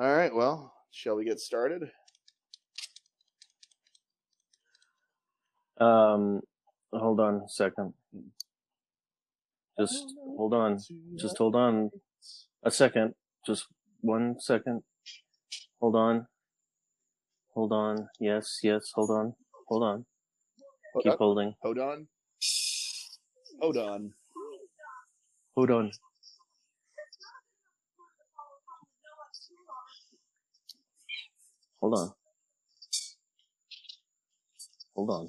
All right, well, shall we get started? Um, hold on a second. Just hold on. Just hold on a second. Just one second. Hold on. Hold on. Yes, yes. Hold on. Hold on. Hold Keep on. holding. Hold on. Hold on. Hold on. Hold on. Hold on.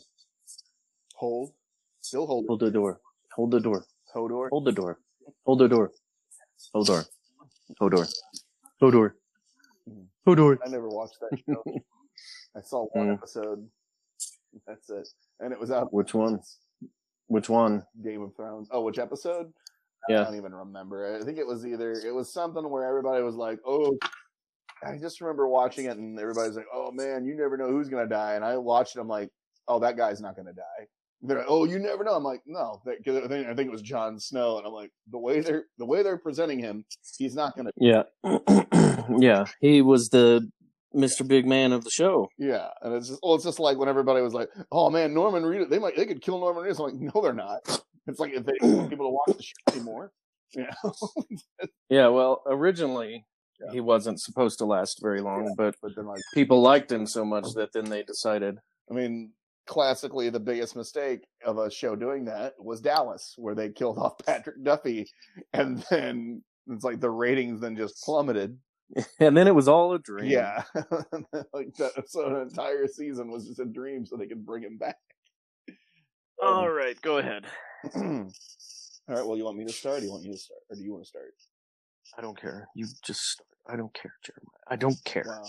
Hold. Still hold. Hold the door. Hold the door. Hodor. Hold the door. Hold the door. Hold door. Hold door. Hold door. Hold door. I never watched that show. I saw one Mm. episode. That's it. And it was out Which one? Which one? Game of Thrones. Oh, which episode? I Yeah. don't even remember. I think it was either it was something where everybody was like, "Oh." I just remember watching it, and everybody's like, "Oh man, you never know who's gonna die." And I watched it. I'm like, "Oh, that guy's not gonna die." They're like, "Oh, you never know." I'm like, "No," because I think I think it was Jon Snow, and I'm like, the way they're the way they're presenting him, he's not gonna. Yeah. yeah. He was the Mr. Big Man of the show. Yeah, and it's just well, it's just like when everybody was like, "Oh man, Norman Reedus, they might they could kill Norman Reedus." I'm like, "No, they're not." It's like if they want people to watch the show anymore. Yeah. Yeah, well, originally Yeah. he wasn't supposed to last very long, but but then like people liked him so much oh. that then they decided. I mean, classically, the biggest mistake of a show doing that was Dallas, where they killed off Patrick Duffy, and then it's like the ratings then just plummeted. And then it was all a dream. Yeah, like that, so an entire season was just a dream, so they could bring him back. All um. right, go ahead. All right. Well, you want me to start? Or do you want you to start, or do you want to start? I don't care. You just start. I don't care, Jeremiah. I don't care. Wow.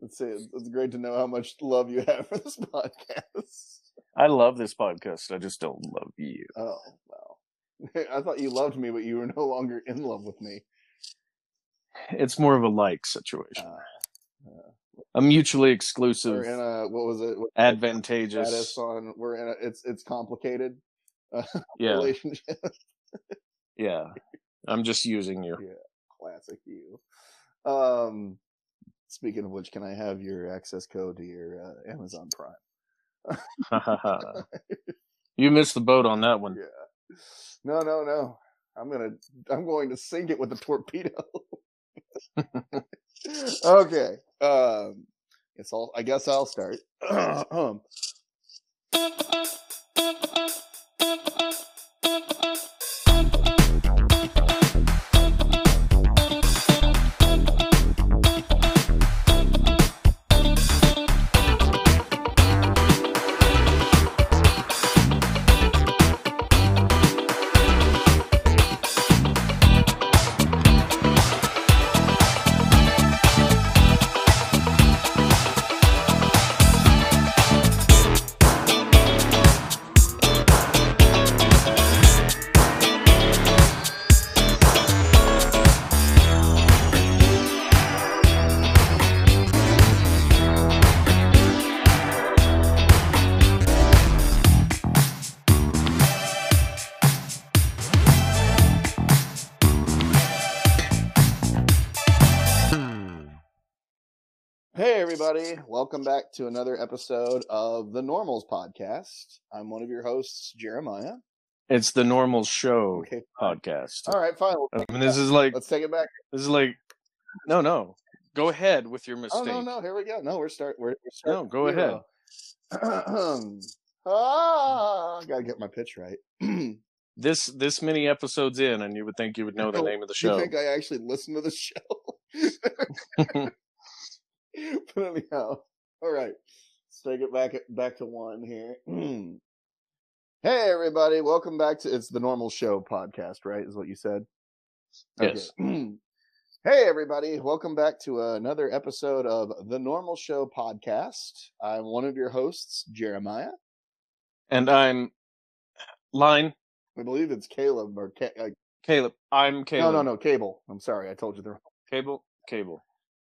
Let's say it's great to know how much love you have for this podcast. I love this podcast. I just don't love you. Oh, wow. I thought you loved me, but you were no longer in love with me. It's more of a like situation. Uh, A mutually we're exclusive, in a what was it? What advantageous. status on? We're in a. It's it's complicated. Uh, Yeah, relationship. yeah. I'm just using you. Yeah. Classic you. Um. Speaking of which, can I have your access code to your uh, Amazon Prime? you missed the boat on that one. Yeah. No, no, no. I'm gonna. I'm going to sink it with a torpedo. okay. Um. Guess I'll. I guess I'll start. Hey, everybody. Welcome back to another episode of the Normals Podcast. I'm one of your hosts, Jeremiah. It's the normal show Okay. podcast. All right, fine. I mean, this is like Let's take it back. this is like no, no. Go ahead with your mistake. Oh, no, no. Here we go. No, we're start. We're, we're starting. No, go ahead. ah, gotta get my pitch right. This this many episodes in, and you would think you would know the name of the You show. think I actually listen to the show? but anyhow, all right. Let's take it back back to one here. hey everybody, welcome back to it's the normal show podcast, right? Is what you said. Yes. Okay. hey everybody, welcome back to another episode of the Normal Show podcast. I'm one of your hosts, Jeremiah. And I'm line I believe it's Caleb or Ca- Caleb. I'm Caleb. no, no, no, Cable. I'm sorry, I told you the wrong. Cable. Cable.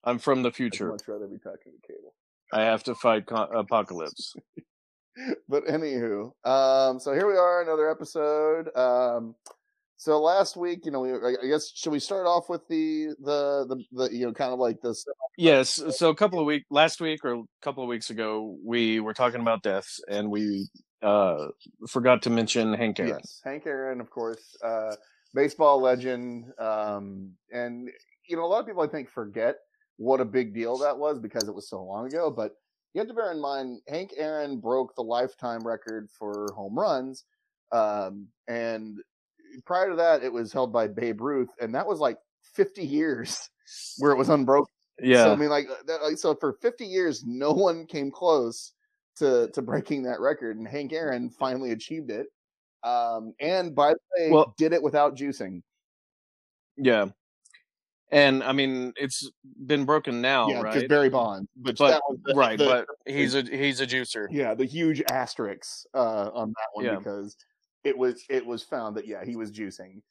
I'm from the future. I'd much rather be talking to Cable. I have to fight co- apocalypse. but anywho, um, so here we are, another episode. Um, So last week, you know, we, I guess should we start off with the the the, the you know kind of like this? Yes. So a couple of week last week or a couple of weeks ago, we were talking about deaths, and we uh forgot to mention Hank Aaron. Yes, Hank Aaron, of course, uh, baseball legend, um, and you know a lot of people I think forget what a big deal that was because it was so long ago. But you have to bear in mind, Hank Aaron broke the lifetime record for home runs, um, and prior to that, it was held by Babe Ruth, and that was like 50 years where it was unbroken. Yeah. So I mean, like, that, like, so for 50 years, no one came close to to breaking that record, and Hank Aaron finally achieved it. Um, and by the way, Well- did it without juicing. yeah. And I mean, it's been broken now, yeah, because right? Barry Bonds, but, But- that was the, right, the- but he's a he's a juicer. yeah, the huge asterisks uh, on that one Yeah. because it was it was found that yeah he was juicing.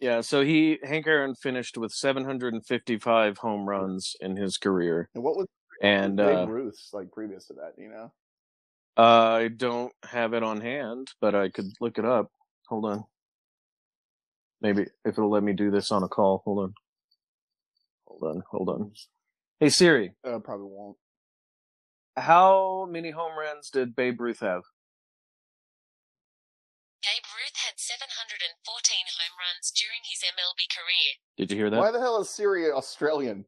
Yeah, so he Hank Aaron finished with 755 home runs in his career, And what was and Babe uh, Ruth's like previous to that? You know, I don't have it on hand, but I could look it up. Hold on. Maybe if it'll let me do this on a call. Hold on. Hold on. Hold on. Hey Siri, uh, probably won't. how many home runs did Babe Ruth have? Babe Ruth had 714 home runs during his MLB career. Did you hear that? Why the hell is Siri Australian?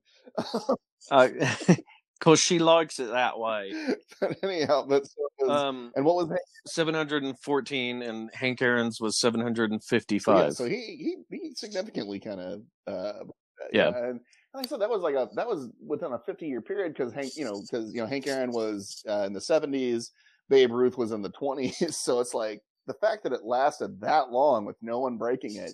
Uh, Cause she likes it that way. but anyhow, but so was, Um, and what was Hank? 714 and Hank Aaron's was 755. So, yeah, so he he he significantly kind of uh, Yeah. and like I said, that was like a that was within a 50 year period because Hank, you know, because you know Hank Aaron was uh, in the 70s, Babe Ruth was in the 20s, so it's like the fact that it lasted that long with no one breaking it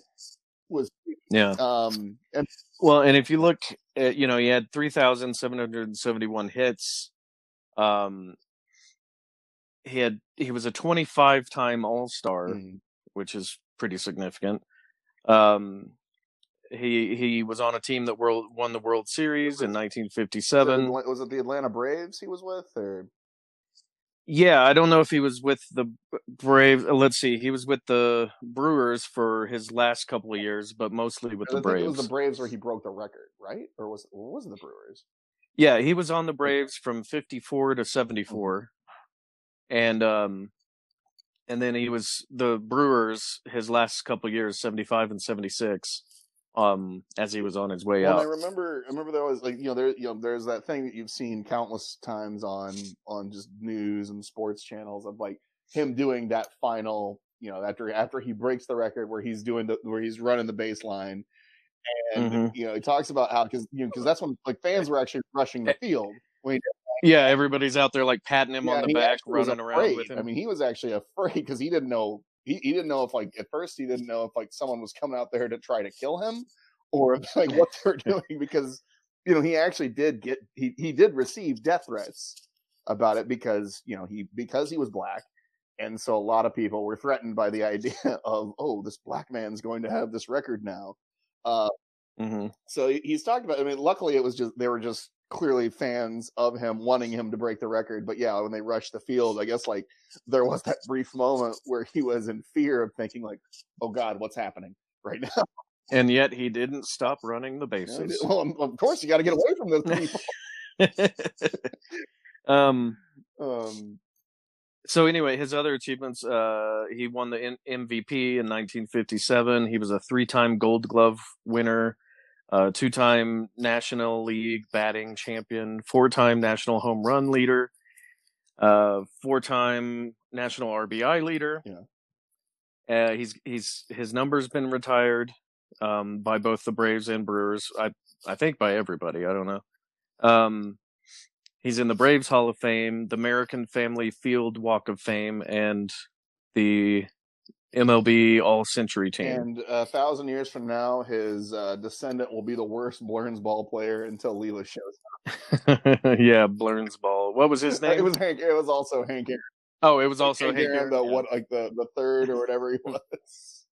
was yeah. um and Well, and if you look at, you know, he had 3,771 hits. Um, he had, he was a 25 time All Star, mm, which is pretty significant. Um, he, he was on a team that world won the World Series in 1957. was it the Atlanta Braves he was with or Yeah, I don't know if he was with the Brave. uh, Let's see, he was with the Brewers for his last couple of years, but mostly with I the think it was Braves. the Braves where he broke the record, right? Or was or was it the Brewers? Yeah, he was on the Braves from 54 to 74. And um and then he was the Brewers his last couple of years 75 and 76 um as he was on his way Well, I remember, I remember there was like you know there you know there's that thing that you've seen countless times on on just news and sports channels of like him doing that final you know after after he breaks the record where he's doing the where he's running the baseline and Mhm. you know he talks about how because you know because that's when like fans were actually rushing the field when Yeah, everybody's out there like patting him Yeah, on the back running around with him. I mean, he was actually afraid because he didn't know he, he didn't know if like at first he didn't know if like someone was coming out there to try to kill him or like what they're doing because you know he actually did get he he did receive death threats about it because you know he because he was black and so a lot of people were threatened by the idea of oh this black man's going to have this record now uh hmm so he's talked about. I mean, luckily it was just they were just clearly fans of him wanting him to break the record. But yeah, when they rushed the field, I guess like there was that brief moment where he was in fear of thinking like, "Oh God, what's happening right now?" And yet he didn't stop running the You know, he bases. did- well, um, of course you got to get away from those people. um Um, so anyway, his other achievements, uh, he won the N- MVP in 1957. He was a three-time Gold Glove winner, uh, two-time National League batting champion, four-time National Home Run leader, uh, four-time National RBI leader. Yeah. Uh, he's he's his number's been retired um, by both the Braves and Brewers. I I think by everybody. I don't know. Um, He's in the Braves Hall of Fame, the American Family Field Walk of Fame, and the MLB All Century Team. and a thousand years from now, his uh, descendant will be the worst Blerns ball player until Leela shows up. yeah, Blerns Ball. What was his name? It was Hank. It was also Hank Aaron. oh, it was also Hank Hank Aaron, the yeah. what, like the the third or whatever he was.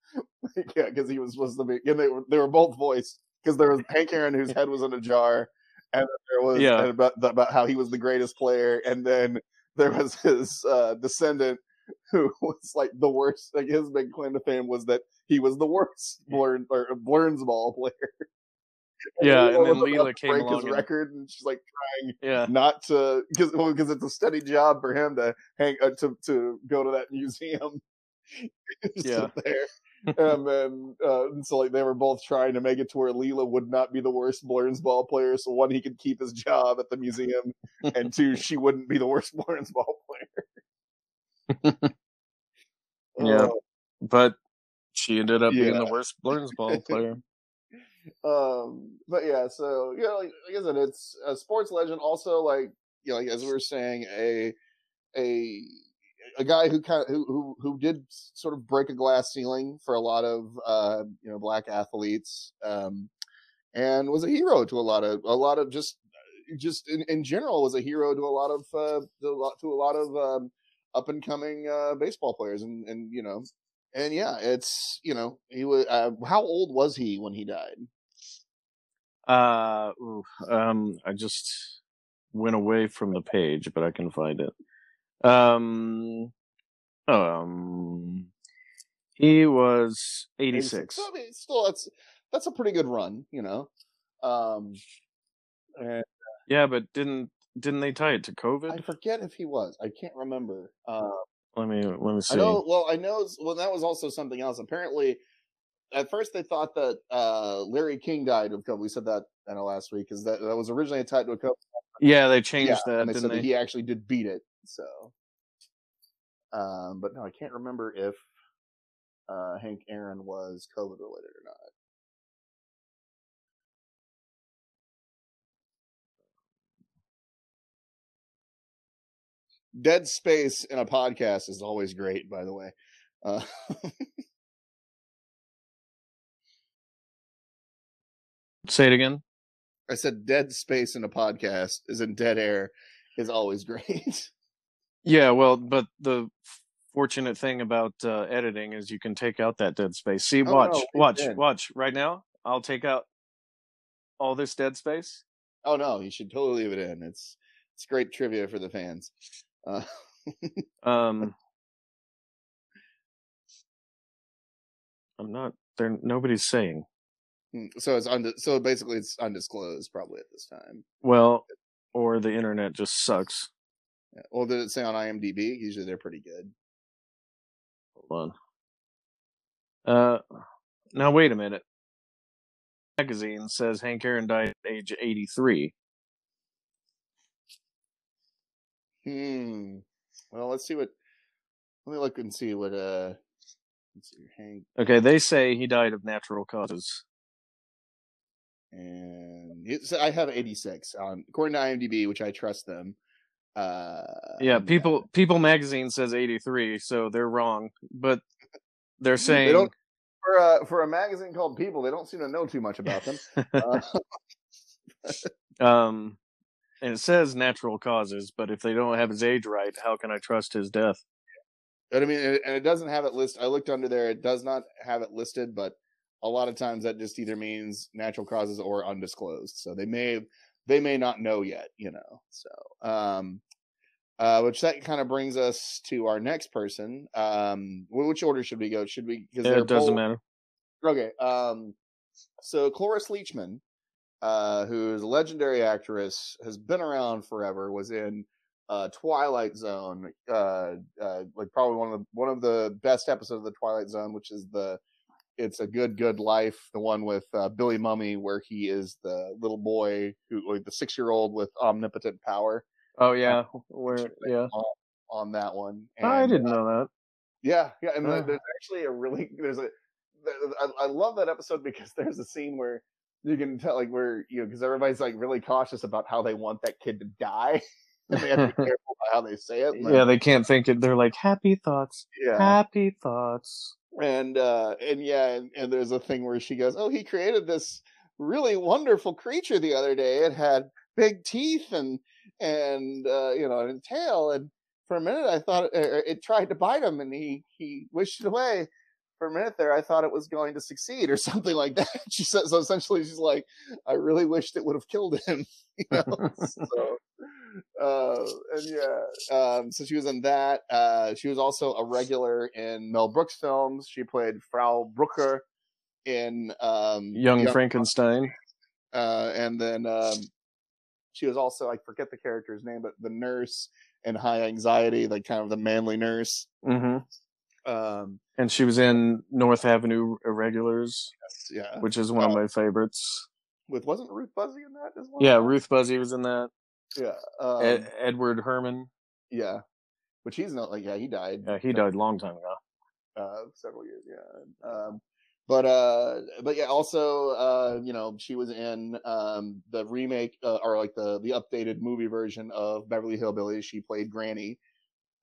yeah, because he was supposed to be, and they were they were both voiced because there was Hank Aaron whose head was in a jar, and there was Yeah. about about how he was the greatest player, and then there was his uh, descendant who was like the worst. Like his big claim to fame was that he was the worst Blern or Blerns Ball player. Yeah, and then Leela came break along his and- record, and she's like trying Yeah, not to because well, because it's a steady job for him to hang uh, to to go to that museum. Yeah. there. and then uh, and so like they were both trying to make it to where Leela would not be the worst Blerns ball player. So one, he could keep his job at the museum, and two, she wouldn't be the worst Blerns ball player. Yeah. Uh, but she ended up being the worst Burns ball player. um but yeah so yeah like, like i said it's a sports legend also like you know like as we were saying a a a guy who kind of who, who who did sort of break a glass ceiling for a lot of uh you know black athletes um and was a hero to a lot of a lot of just just in, in general was a hero to a lot of uh to a lot, to a lot of um up and coming uh baseball players and and you know and yeah it's you know he was uh, how old was he when he died Uh, ooh, um, I just went away from the page, but I can find it. Um, um, he was 86. I mean, still, that's that's a pretty good run, you know. Um, and Yeah, but didn't didn't they tie it to COVID? I forget if he was. I can't remember. Uh, Let me let me see. I know. Well, I know. Well, that was also something else. Apparently, at first they thought that uh, Larry King died of COVID. We said that know last week, is that that was originally tied to a COVID. Yeah, they changed Yeah, that, and they didn't said they? that he actually did beat it. So, um, but no, I can't remember if uh, Hank Aaron was COVID related or not. Dead space in a podcast is always great, by the way. Uh, Say it again. I said dead space in a podcast is in dead air is always great. Yeah, well, but the fortunate thing about uh, editing is you can take out that dead space. See, Oh, watch, no, watch, in. watch. Right now, I'll take out all this dead space. oh no, you should totally leave it in. It's it's great trivia for the fans. Uh, Um, I'm not. There. Nobody's saying. Mm, So it's unde- so basically it's undisclosed probably at this time. Well, or the internet just sucks. Yeah. Well, did it say on IMDb? Usually they're pretty good. Hold on. Uh, now wait a minute. Magazine says Hank Aaron died at age 83. Hmm. Well, let's see what. Let me look and see what. Uh, let's see. Hank Okay, they say he died of natural causes. and it's, I have eighty six on according to IMDb, which I trust them. Uh, Yeah, and, uh, people People Magazine says 83, so they're wrong, but they're saying don't- for a for a magazine called People, they don't seem to know too much about them. Uh, um and it says natural causes, but if they don't have his age right, how can I trust his death? But I mean, and it doesn't have it listed. I looked under there; it does not have it listed. But a lot of times, that just either means natural causes or undisclosed. So they may they may not know yet, you know. So, um, uh, which that kind of brings us to our next person. Um, which order should we go? Should we? Because Yeah, it doesn't matter. Okay. Um, so Cloris Leachman, uh, who is a legendary actress, has been around forever. Was in uh, Twilight Zone, uh, uh, like probably one of the one of the best episodes of the Twilight Zone, which is the "It's a Good Good Life," the one with uh, Billy Mumy, where he is the little boy who, like the six year old with omnipotent power. Oh yeah, where yeah. On that one, I didn't uh, know that. Yeah, yeah, and there's actually a really there's a I, I love that episode because there's a scene where you can tell like where you know because everybody's like really cautious about how they want that kid to die. and they have to be careful about how they say it. and Yeah, they can't think it. They're like happy thoughts, yeah, happy thoughts. and uh and yeah, and, and there's a thing where she goes, "Oh, he created this really wonderful creature the other day. It had big teeth and and uh, you know and a tail and." For a minute, I thought it, er, it tried to bite him, and he he wished it away. For a minute there, I thought it was going to succeed or something like that. She said so. Essentially, she's like, I really wished it would have killed him. You know? so, uh, and yeah, um, so she was in that. Uh, she was also a regular in Mel Brooks films. She played Frau Brucker in um, Young Frankenstein. uh, and then um, she was also I forget the character's name, but the nurse in High Anxiety, like kind of the manly nurse. hmm Um, And she was in North Avenue Irregulars, yeah, which is one of my favorites. with wasn't Ruth Buzzi in that as well? Yeah, Ruth Buzzi was in that. yeah, um, Ed- Edward Herrmann. yeah. Which he's not like yeah he died. Yeah, he died a long time ago. uh, several years. Yeah. Um, but uh, but yeah, also uh, you know, she was in um the remake uh, or like the the updated movie version of Beverly Hillbillies. She played Granny.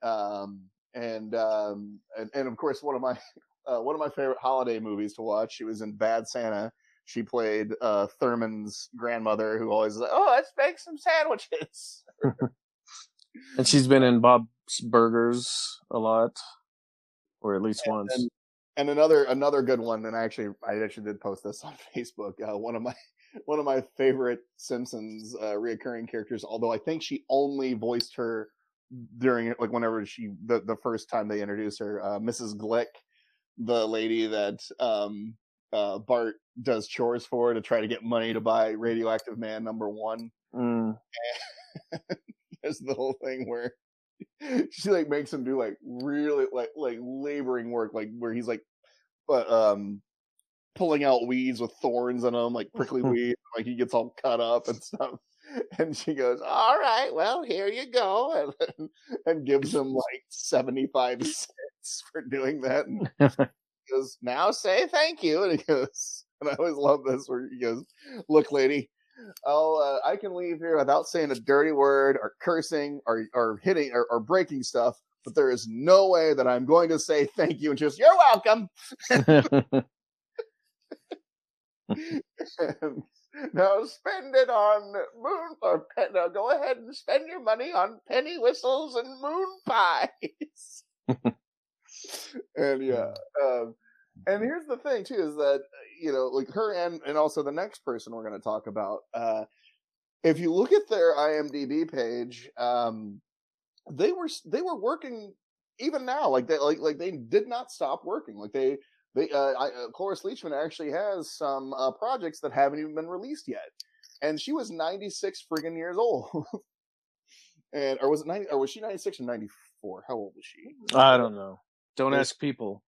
Um, and um, and, and of course, one of my uh, one of my favorite holiday movies to watch. She was in Bad Santa. She played uh, Thurman's grandmother, who always like, oh, let's make some sandwiches. And she's been in Bob's Burgers a lot, or at least once. and, and another another good one and I actually I actually did post this on Facebook uh, one of my one of my favorite Simpsons uh, reoccurring characters although I think she only voiced her during like whenever she the, the first time they introduced her uh, Mrs. Glick the lady that um uh Bart does chores for to try to get money to buy radioactive man number 1 Mm. there's the whole thing where she like makes him do like really like like laboring work like where he's like but um pulling out weeds with thorns in them like prickly weeds like he gets all cut up and stuff and she goes all right well here you go and, and gives him like 75 cents for doing that and he goes now say thank you and he goes and i always love this where he goes look lady Oh, uh, I can leave here without saying a dirty word or cursing or or hitting or, or breaking stuff, but there is no way that I'm going to say thank you and just you're welcome. Now spend it on moon or pe- now go ahead and spend your money on penny whistles and moon pies. and yeah, um, and here's the thing too is that you know like her and and also the next person we're going to talk about uh if you look at their imdb page um they were they were working even now like they like like they did not stop working like they they uh, I, uh Cloris Leachman actually has some uh, projects that haven't even been released yet, and she was ninety six friggin' years old, and or was it ninety or was she ninety six or ninety four? How old was she? I don't know. Don't There's- ask people.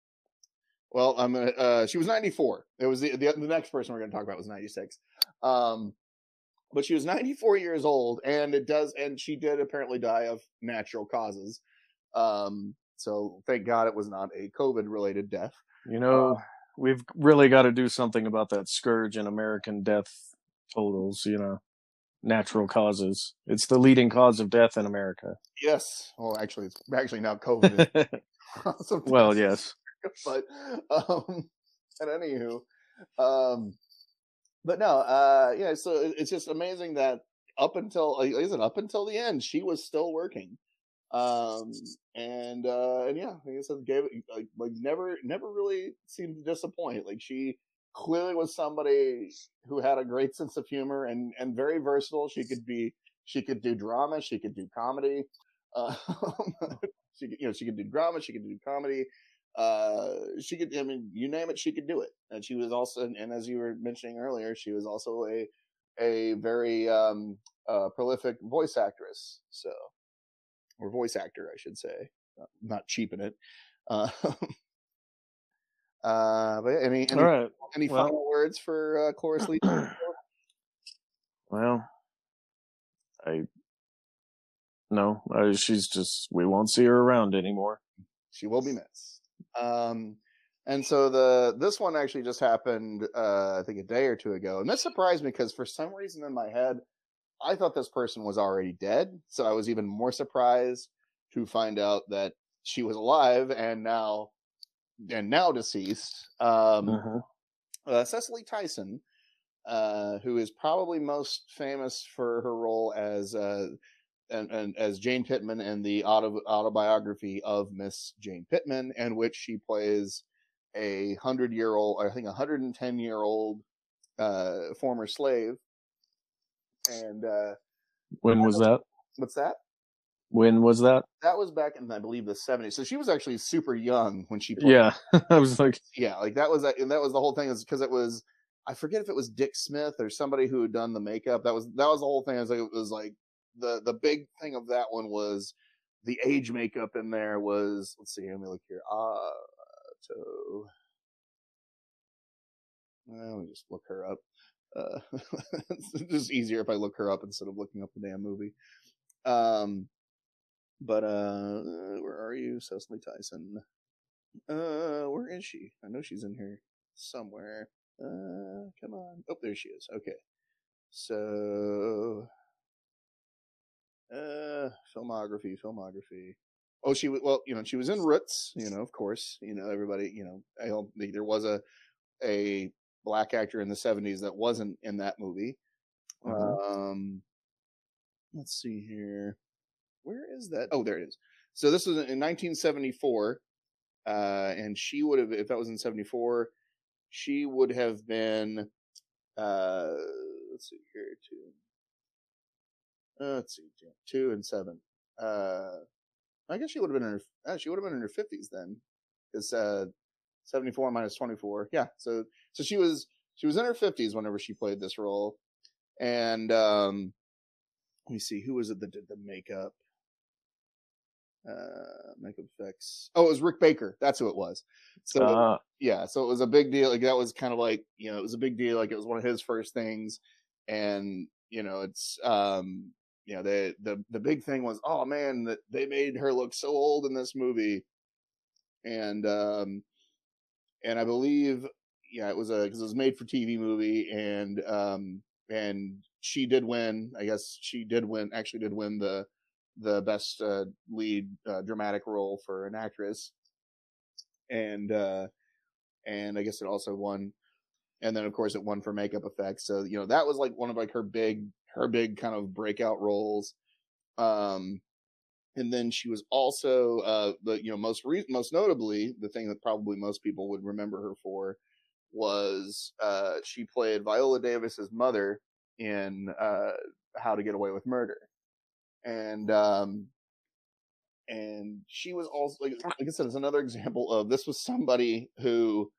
Well, I'm gonna. Uh, she was 94. It was the, the the next person we're gonna talk about was 96. Um, but she was 94 years old, and it does, and she did apparently die of natural causes. Um, so thank God it was not a COVID related death. You know, we've really got to do something about that scourge in American death totals. You know, natural causes. It's the leading cause of death in America. Yes. Well, actually, it's actually now COVID. Is cause of well, yes. but um and anywho um but no uh yeah so it's just amazing that up until is it up until the end she was still working um and uh and yeah like i said gave it like, like never never really seemed to disappoint. Like she clearly was somebody who had a great sense of humor and and very versatile. She could be she could do drama she could do comedy. Uh she could you know she could do drama she could do comedy. Uh she could i mean you name it she could do it. And she was also and as you were mentioning earlier she was also a a very um uh prolific voice actress. So or voice actor i should say not, not cheapen it uh uh but any any, right. any well- final words for uh Cloris Lee well, I no, I, she's just we won't see her around anymore. she will be missed. Um, and so the this one actually just happened, uh, I think a day or two ago, and this surprised me because for some reason in my head, I thought this person was already dead. So I was even more surprised to find out that she was alive and now and now deceased. Um, Mhm. uh, Cicely Tyson, uh, who is probably most famous for her role as uh, and, and as Jane Pittman in the auto, autobiography of Miss Jane Pittman, in which she plays a hundred year old, I think a hundred and ten year old uh, former slave. And uh, When was that? What's that? When was that? That was back in I believe the seventies. So she was actually super young when she played. Yeah, I was like, yeah, like that was and that was the whole thing is because it was I forget if it was Dick Smith or somebody who had done the makeup. That was that was the whole thing. It was like, it was like the the big thing of that one was the age makeup in there was let's see let me look here uh so well, let me just look her up uh it's just easier if i look her up instead of looking up the damn movie. Um but uh where are you Cicely Tyson? Uh where is she? I know she's in here somewhere. Uh come on. Oh there she is. Okay. So uh, filmography, filmography. Oh, she was well, you know, she was in Roots, you know, of course, you know, everybody, you know, I hope there was a a black actor in the '70s that wasn't in that movie. Mhm. Um, let's see here, where is that? Oh, there it is. So this was in 1974, uh, and she would have, if that was in '74, she would have been, uh, let's see here, two. Uh, let's see, two, two and seven. Uh, I guess she would have been in her. Uh, she would have been in her fifties then, because uh, seventy four minus twenty four. Yeah, so so she was she was in her fifties whenever she played this role, and um, let me see who was it that did the makeup. Uh, makeup effects. Oh, it was Rick Baker. That's who it was. So uh, yeah, so it was a big deal. Like that was kind of like you know it was a big deal. Like it was one of his first things, and you know it's um you know the the the big thing was oh man that they made her look so old in this movie, and um and I believe yeah it was a because it was made for TV movie and um and she did win. I guess she did win. Actually, did win the the best uh, lead uh, dramatic role for an actress and uh and I guess it also won and then of course it won for makeup effects so you know that was like one of like her big her big kind of breakout roles um and then she was also uh the you know most re- most notably the thing that probably most people would remember her for was uh she played Viola Davis's mother in uh How to Get Away with Murder and um and she was also like, like I said, it's another example of this was somebody who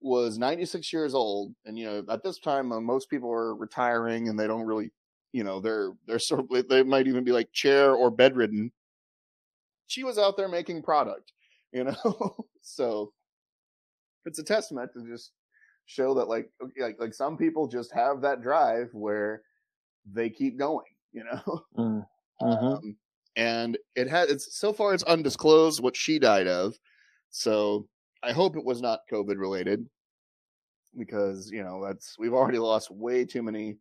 was 96 years old, and you know at this time uh, most people are retiring and they don't really, you know, they're they're sort of they might even be like chair or bedridden. She was out there making product, you know, so it's a testament to just show that like like like some people just have that drive where they keep going, you know. mm, mhm. Um, and it had it's so far it's undisclosed what she died of. So I hope it was not COVID related because you know that's we've already lost way too many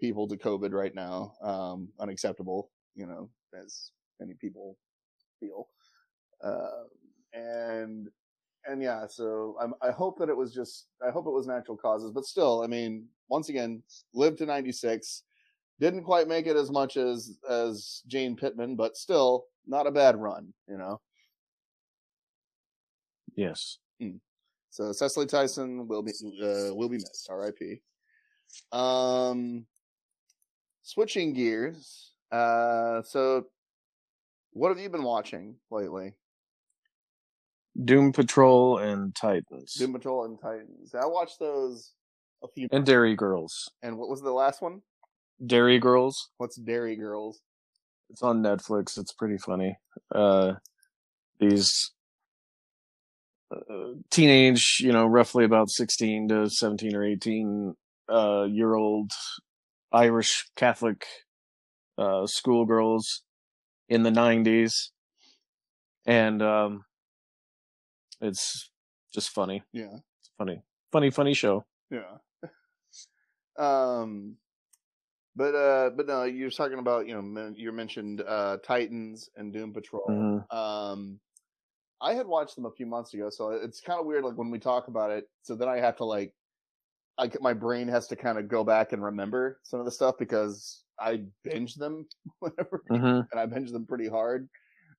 people to COVID right now. Um, unacceptable, you know, as many people feel. Uh, and and yeah, so I'm, I hope that it was just I hope it was natural causes, but still, I mean, once again, lived to 96 didn't quite make it as much as as Jane Pittman, but still not a bad run, you know. Yes. So Cicely Tyson will be uh, will be missed. R.I.P. Um, switching gears. Uh, so what have you been watching lately? Doom Patrol and Titans Doom Patrol and Titans. I watched those a few. and Derry Girls. and what was the last one? Derry Girls. What's Derry Girls? It's on Netflix. It's pretty funny. Uh, these uh, teenage, you know, roughly about 16 to 17 or 18 uh, year old Irish Catholic uh, schoolgirls in the 90s. And um, it's just funny. Yeah. It's funny. Funny, funny show. Yeah. um, but uh, but no, you're talking about you know men- you mentioned uh Titans and Doom Patrol. Mhm. Um, I had watched them a few months ago, so it's kind of weird. Like when we talk about it, so then I have to like, I my brain has to kind of go back and remember some of the stuff because I binge them whenever Mhm. and I binged them pretty hard.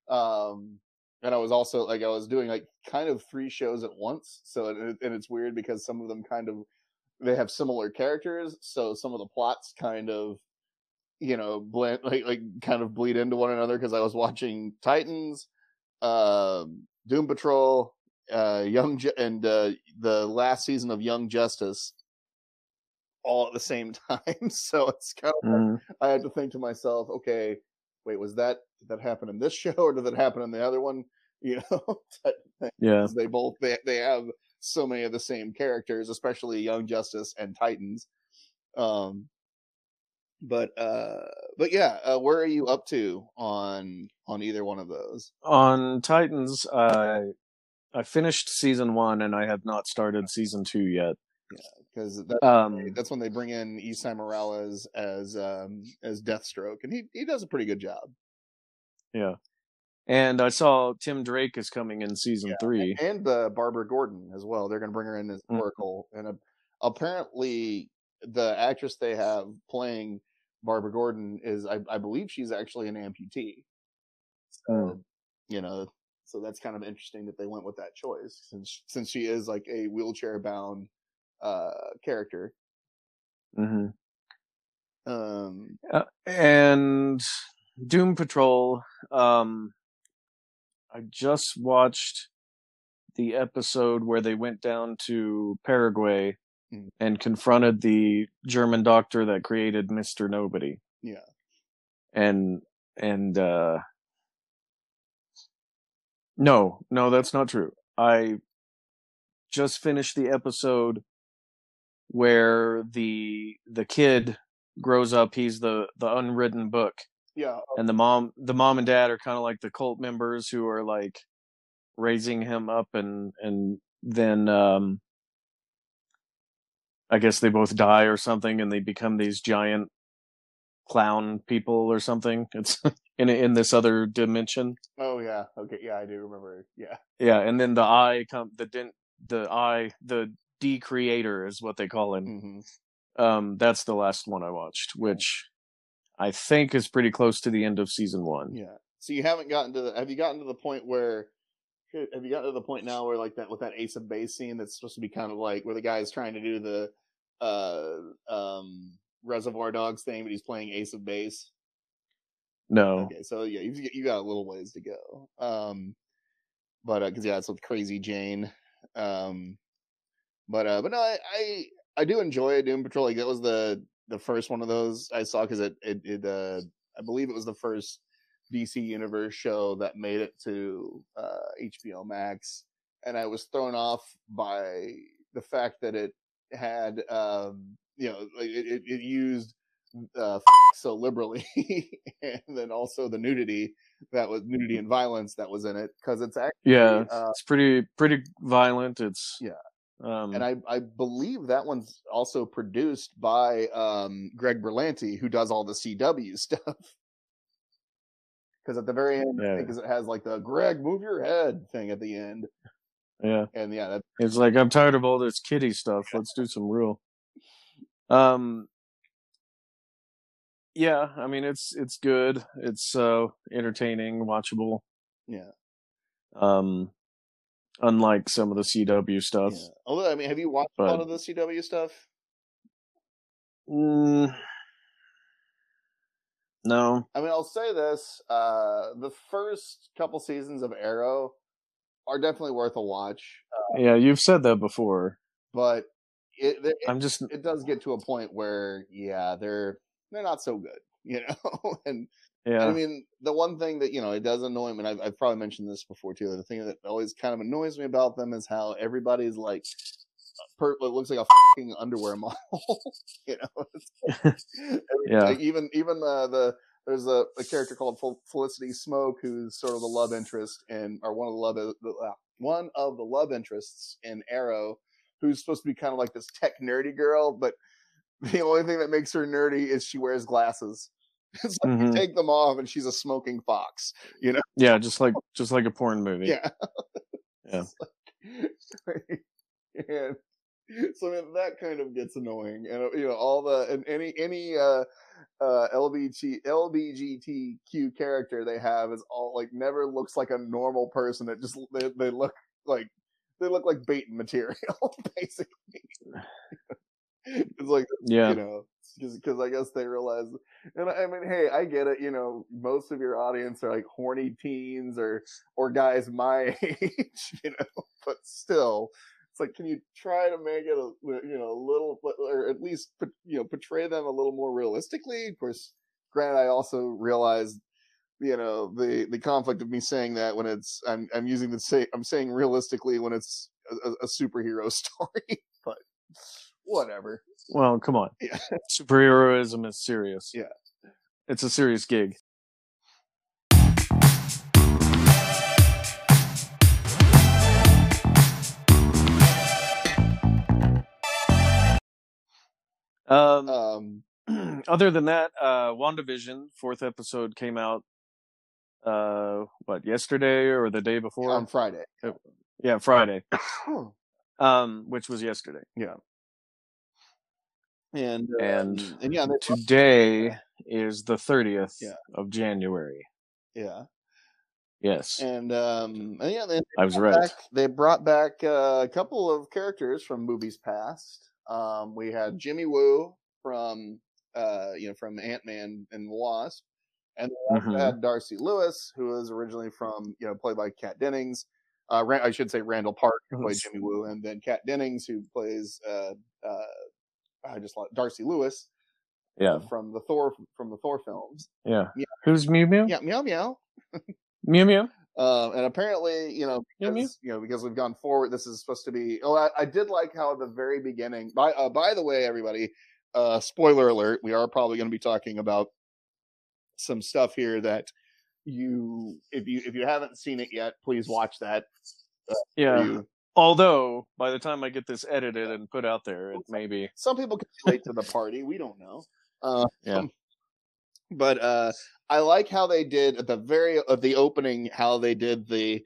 Um, and I was also like, I was doing like kind of three shows at once. So, and, and it's weird because some of them kind of, they have similar characters. So some of the plots kind of you know, blend like like kind of bleed into one another because I was watching Titans, um, Doom Patrol, uh, Young Ju- and uh, the last season of Young Justice, all at the same time. so it's kind of like, Mhm. I had to think to myself, okay, wait, was that did that happen in this show or did that happen in the other one? You know, type of thing. Yeah. they both they they have so many of the same characters, especially Young Justice and Titans. Um, but uh, but yeah, uh, where are you up to on on either one of those? On Titans, I I finished season one and I have not started season two yet. Yeah, because that, Um, that's when they bring in Esai Morales as um as Deathstroke, and he he does a pretty good job. yeah. And I saw Tim Drake is coming in season Yeah, three. and uh, Barbara Gordon as well. They're going to bring her in as Mhm. Oracle, and uh, apparently the actress they have playing Barbara Gordon is, I, I believe, she's actually an amputee. So Mm. you know, so that's kind of interesting that they went with that choice since since she is like a wheelchair bound uh character. hmm Um, Uh, and Doom Patrol. Um, I just watched the episode where they went down to Paraguay Mm. and confronted the German doctor that created Mister Nobody. Yeah. And and uh, no, no, that's not true. I just finished the episode where the the kid grows up. He's the the unwritten book. Yeah, and the mom the mom and dad are kind of like the cult members who are like raising him up and and then um i guess they both die or something and they become these giant clown people or something. It's in in this other dimension. Oh yeah, okay, yeah, I do remember. Yeah, yeah and then the eye come the den- the eye the d creator is what they call him hmm um that's the last one i watched which i think is pretty close to the end of season one Yeah. So you haven't gotten to the have you gotten to the point where have you gotten to the point now where like that with that Ace of Base scene that's supposed to be kind of like where the guy is trying to do the uh um Reservoir Dogs thing, but he's playing Ace of Base. no Okay, so yeah, you you got a little ways to go. Um, but because yeah, it's with Crazy Jane. Um, but uh, but no, I, I I do enjoy Doom Patrol. Like that was the the first one of those I saw because it it it uh I believe it was the first DC Universe show that made it to uh HBO Max, and I was thrown off by the fact that it had um you know like it it, it used uh so liberally and then also the nudity that was nudity and violence that was in it because it's actually Yeah, uh, it's pretty pretty violent. It's Yeah. Um, and I, I believe that one's also produced by um, Greg Berlanti, who does all the CW stuff. Because at the very end, Yeah. it has like the Greg, move your head thing at the end, yeah, and yeah, it's like I'm tired of all this kitty stuff. Let's do some real. Um. Yeah, I mean it's it's good. It's uh entertaining, watchable. yeah, Um, unlike some of the CW stuff. yeah. Although, I mean, have you watched a lot of the CW stuff? Mm, no. I mean, I'll say this: uh, the first couple seasons of Arrow are definitely worth a watch, Yeah, you've said that before. but it, it I'm just it does get to a point where, yeah, they're they're not so good, you know, and yeah. I mean, the one thing that you know it does annoy me, and I've, I've probably mentioned this before too. The thing that always kind of annoys me about them is how everybody's like, per, it looks like a fucking underwear model. you know, Yeah. like, even even uh, the there's a, a character called Fel- Felicity Smoak who's sort of the love interest in, or one of the love uh, one of the love interests in Arrow, who's supposed to be kind of like this tech nerdy girl, but the only thing that makes her nerdy is she wears glasses. It's like you Mhm. take them off and she's a smoking fox, you know? yeah, just like just like a porn movie. Yeah. Yeah. and so I mean, that kind of gets annoying, and you know all the and any any uh uh LBG LBGTQ character they have is all like never looks like a normal person. It just they, they look like they look like bait material, basically. it's like Yeah. you know because I guess they realize, and I mean, hey, I get it. You know, most of your audience are like horny teens or or guys my age, you know. But still, it's like, can you try to make it a you know a little, or at least you know portray them a little more realistically? Of course, granted, I also realize you know the the conflict of me saying that when it's I'm I'm using the say I'm saying realistically when it's a, a superhero story, but whatever. Well, come on. Yeah. Superheroism is serious. Yeah. It's a serious gig. Um, Um, other than that, uh, WandaVision fourth episode came out. Uh, what yesterday or the day before? on Friday. yeah, Friday. Um, which was yesterday. And um, And and yeah, Today is the thirtieth Yeah. of January. yeah, Yes, and um, and yeah, they, I was brought right. back, they brought back uh, a couple of characters from movies past. Um, we had Jimmy Woo from uh, you know, from Ant Man and the Wasp, and we also Mhm. had Darcy Lewis, who was originally from you know, played by Kat Dennings. Uh, Ran- I should say Randall Park who played Jimmy Woo, and then Kat Dennings, who plays uh, uh, I just like Darcy Lewis Yeah, from the Thor from the Thor films. yeah. Yeah. Who's Mew Mew? Yeah, meow meow. Mew Mew. Um, and apparently, you know, Meow, meow. you know, because we've gone forward, this is supposed to be. Oh, I, I did like how at the very beginning. By uh, by the way, everybody, uh, spoiler alert: we are probably going to be talking about some stuff here that you, if you if you haven't seen it yet, please watch that. Yeah. You- Although by the time I get this edited and put out there, it may be. Some people can be late to the party. We don't know. Uh, Yeah. but uh i like how they did at the very of the opening how they did the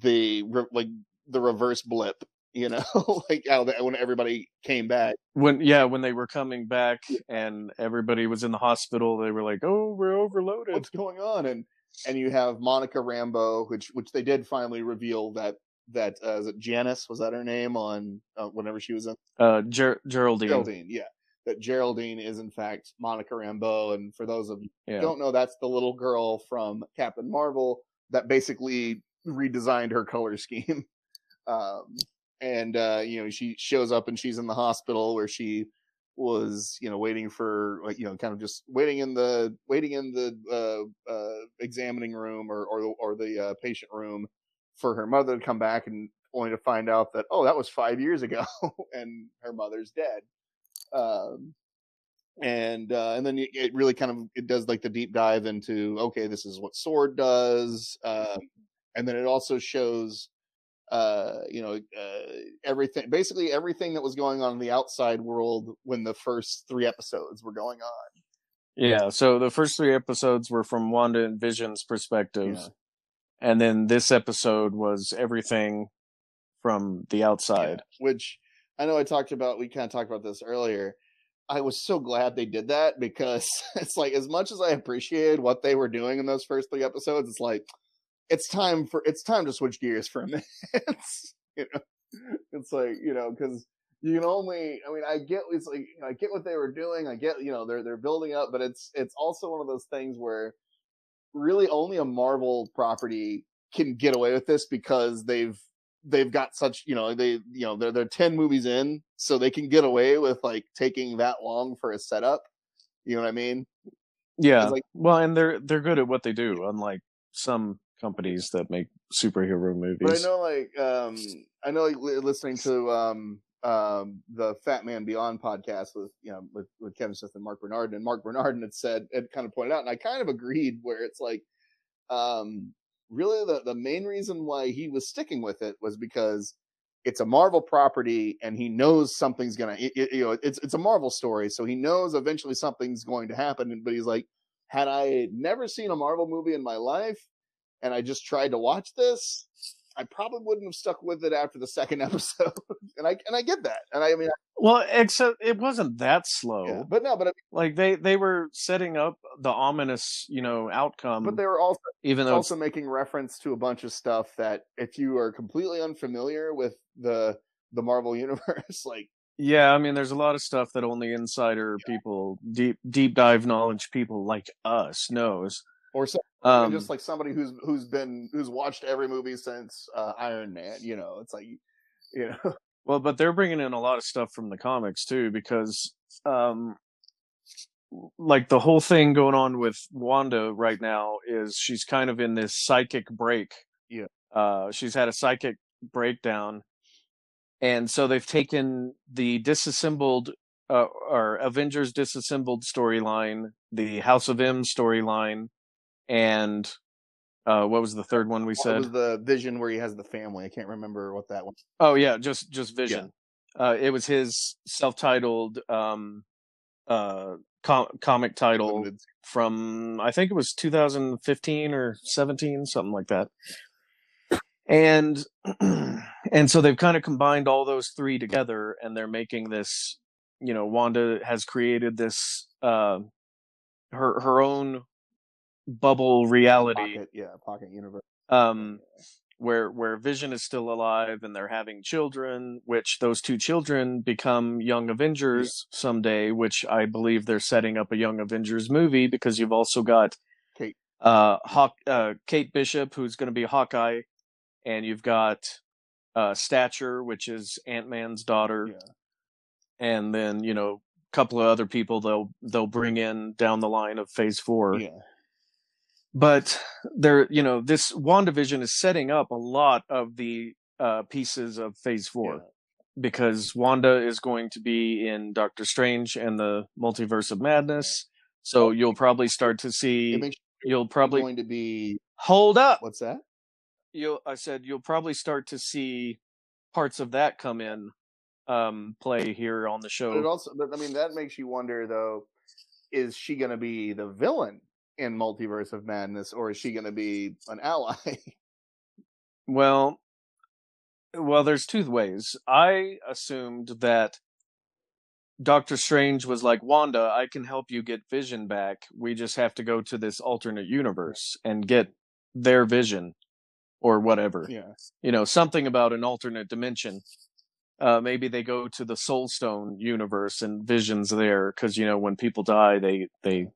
the re- like the reverse blip you know like how when everybody came back When yeah, when they were coming back and everybody was in the hospital, they were like, "Oh, we're overloaded." what's going on and and you have Monica Rambeau which which they did finally reveal that that uh, is it janice was that her name on uh, whenever she was in Uh, Ger- Geraldine. geraldine yeah that geraldine is in fact Monica Rambeau and for those of you Yeah. don't know that's the little girl from Captain Marvel that basically redesigned her color scheme. Um, and uh, you know, she shows up and she's in the hospital where she was, you know, waiting for like, you know, kind of just waiting in the waiting in the uh, uh, examining room or or or the uh, patient room for her mother to come back and only to find out that oh that was five years ago and her mother's dead. Um, and uh, and then it- really kind of it does like the deep dive into okay this is what sword does um, and then it also shows uh you know uh, everything basically everything that was going on in the outside world when the first three episodes were going on Yeah. So the first three episodes were from Wanda and Vision's perspective, Yeah. And then this episode was everything from the outside. Yeah, which I know I talked about. We kind of talked about this earlier. I was so glad they did that because it's like as much as I appreciated what they were doing in those first three episodes, it's like it's time for it's time to switch gears for a minute. you know, it's like you know because you can only. I mean, I get it's like I get what they were doing. I get you know they're they're building up, but it's it's also one of those things where really only a Marvel property can get away with this because they've they've got such you know they you know they're they're 10 movies in so they can get away with like taking that long for a setup you know what i mean Yeah. Like- well, and they're they're good at what they do, unlike some companies that make superhero movies. but i know like um i know like listening to um um the fat man beyond podcast with you know with, with kevin smith and Marc Bernardin and Marc Bernardin had said had kind of pointed out and i kind of agreed where it's like um really the the main reason why he was sticking with it was because it's a Marvel property and he knows something's gonna it, it- you know it's it's a Marvel story so he knows eventually something's going to happen but he's like had I never seen a Marvel movie in my life and I just tried to watch this I probably wouldn't have stuck with it after the second episode and I and I get that and I, I mean well, except it wasn't that slow. yeah. but no but I- Like they they were setting up the ominous, you know, outcome. but they were also even though also making reference to a bunch of stuff that if you are completely unfamiliar with the the Marvel universe, like Yeah, I mean, there's a lot of stuff that only insider people, deep deep dive knowledge people like us knows. Or so, Um, just like somebody who's who's been who's watched every movie since uh, Iron Man. You know, it's like you know, Well, but they're bringing in a lot of stuff from the comics too, because, um, like the whole thing going on with Wanda right now is she's kind of in this psychic break. Yeah. Uh, she's had a psychic breakdown, and so they've taken the disassembled, uh, or Avengers disassembled storyline, the House of M storyline, and uh, what was the third one we what said? was the Vision where he has the family? I can't remember what that was. Oh yeah, just just Vision. Uh, it was his self-titled um, uh, com- comic title limited- from I think it was 2015 or 17, something like that. And and so they've kind of combined all those three together, and they're making this. You know, Wanda has created this uh, her her own bubble reality. Pocket, yeah, pocket universe. Um, where where Vision is still alive and they're having children, which those two children become young Avengers someday, which I believe they're setting up a young Avengers movie because you've also got Kate. uh Hawk uh Kate Bishop who's going to be Hawkeye and you've got uh Stature which is Ant-Man's daughter Yeah. and then, you know, a couple of other people they'll they'll bring in down the line of phase 4 yeah, but there you know this wandavision is setting up a lot of the uh pieces of phase four yeah. because wanda is going to be in doctor strange and the multiverse of madness. So you'll probably start to see makes you'll probably going to be hold up! What's that? you'll i said you'll probably start to see parts of that come in um play here on the But it show also, but I mean, that makes you wonder though: is she going to be the villain in Multiverse of Madness, or is she going to be an ally? Well, well, there's two ways. I assumed that Doctor Strange was like, Wanda, I can help you get Vision back. We just have to go to this alternate universe and get their vision or whatever. yeah, You know, something about an alternate dimension. Uh, maybe they go to the Soul Stone universe and Vision's there because you know when people die, they they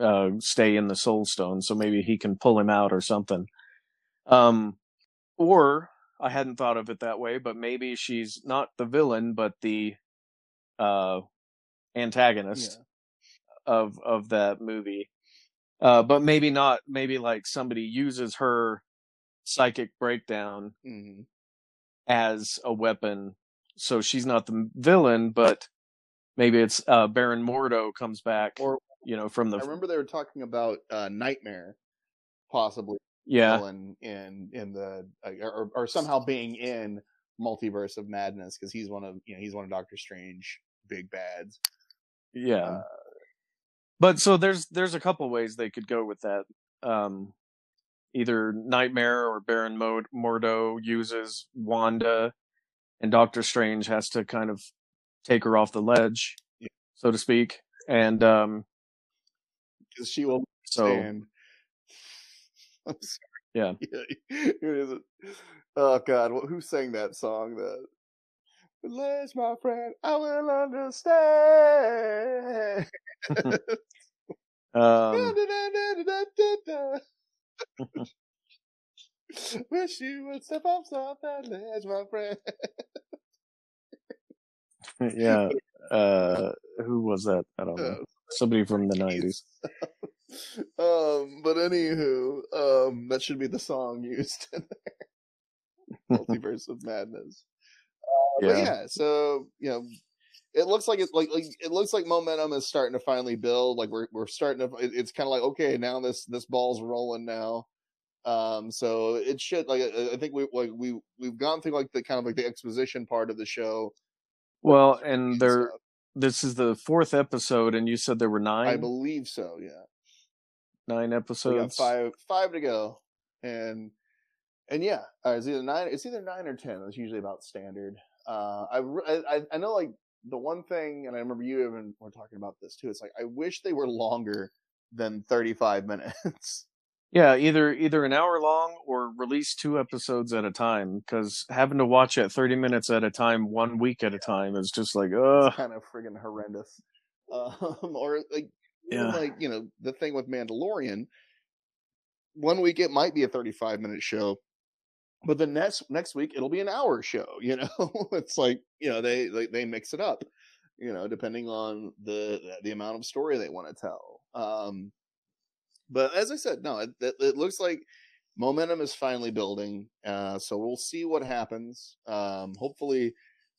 uh, stay in the Soul Stone. So maybe he can pull him out or something. Um, or I hadn't thought of it that way, but maybe she's not the villain, but the uh, antagonist of of that movie. Uh, but maybe not. Maybe like somebody uses her psychic breakdown hmm as a weapon, so she's not the villain, but maybe it's uh, Baron Mordo comes back, Or you know, from the I remember they were talking about uh, Nightmare, possibly yeah, villain in in the uh, or, or somehow being in Multiverse of Madness because he's one of you know he's one of Doctor Strange big bads. yeah. Uh, But so there's there's a couple ways they could go with that. Um, either Nightmare or Baron Mod- Mordo uses Wanda, and Doctor Strange has to kind of take her off the ledge, Yeah. so to speak. And um, because she will so stand. I'm sorry. Yeah. It is oh God, wh- who sang that song? That Let's my friend, I will understand. um, Wish you would step off off that ledge, my friend. yeah, uh, who was that? I don't know. Uh, Somebody from the nineties. um, but anywho, um, that should be the song used in there. Multiverse of Madness. Uh, But Yeah. yeah, so you know, it looks like it's like, like it looks like momentum is starting to finally build. Like we're we're starting to. it- It's kind of like okay, now this this ball's rolling now. Um, so it should like I I think we like we we've gone through like the kind of like the exposition part of the show. Well, and there, stuff. This is the fourth episode, and you said there were nine, I believe so. Yeah. nine We got episodes. five five to go, and and yeah, uh, it's either nine. It's either nine or ten. It's usually about standard. Uh, I, I I know like the one thing, and I remember you even were talking about this too. It's like I wish they were longer than thirty five minutes. Yeah, either either an hour long or release two episodes at a time. Because having to watch it thirty minutes at a time, one week at a time, is just like, ugh. It's kind of friggin' horrendous. Um, or like, Yeah. like you know, the thing with Mandalorian. One week it might be a thirty-five minute show, but the next next week it'll be an hour show. You know, it's like you know they they, they mix it up. You know, depending on the the amount of story they want to tell. Um, but as I said, no, it, it, looks like momentum is finally building. Uh, so we'll see what happens. Um, hopefully,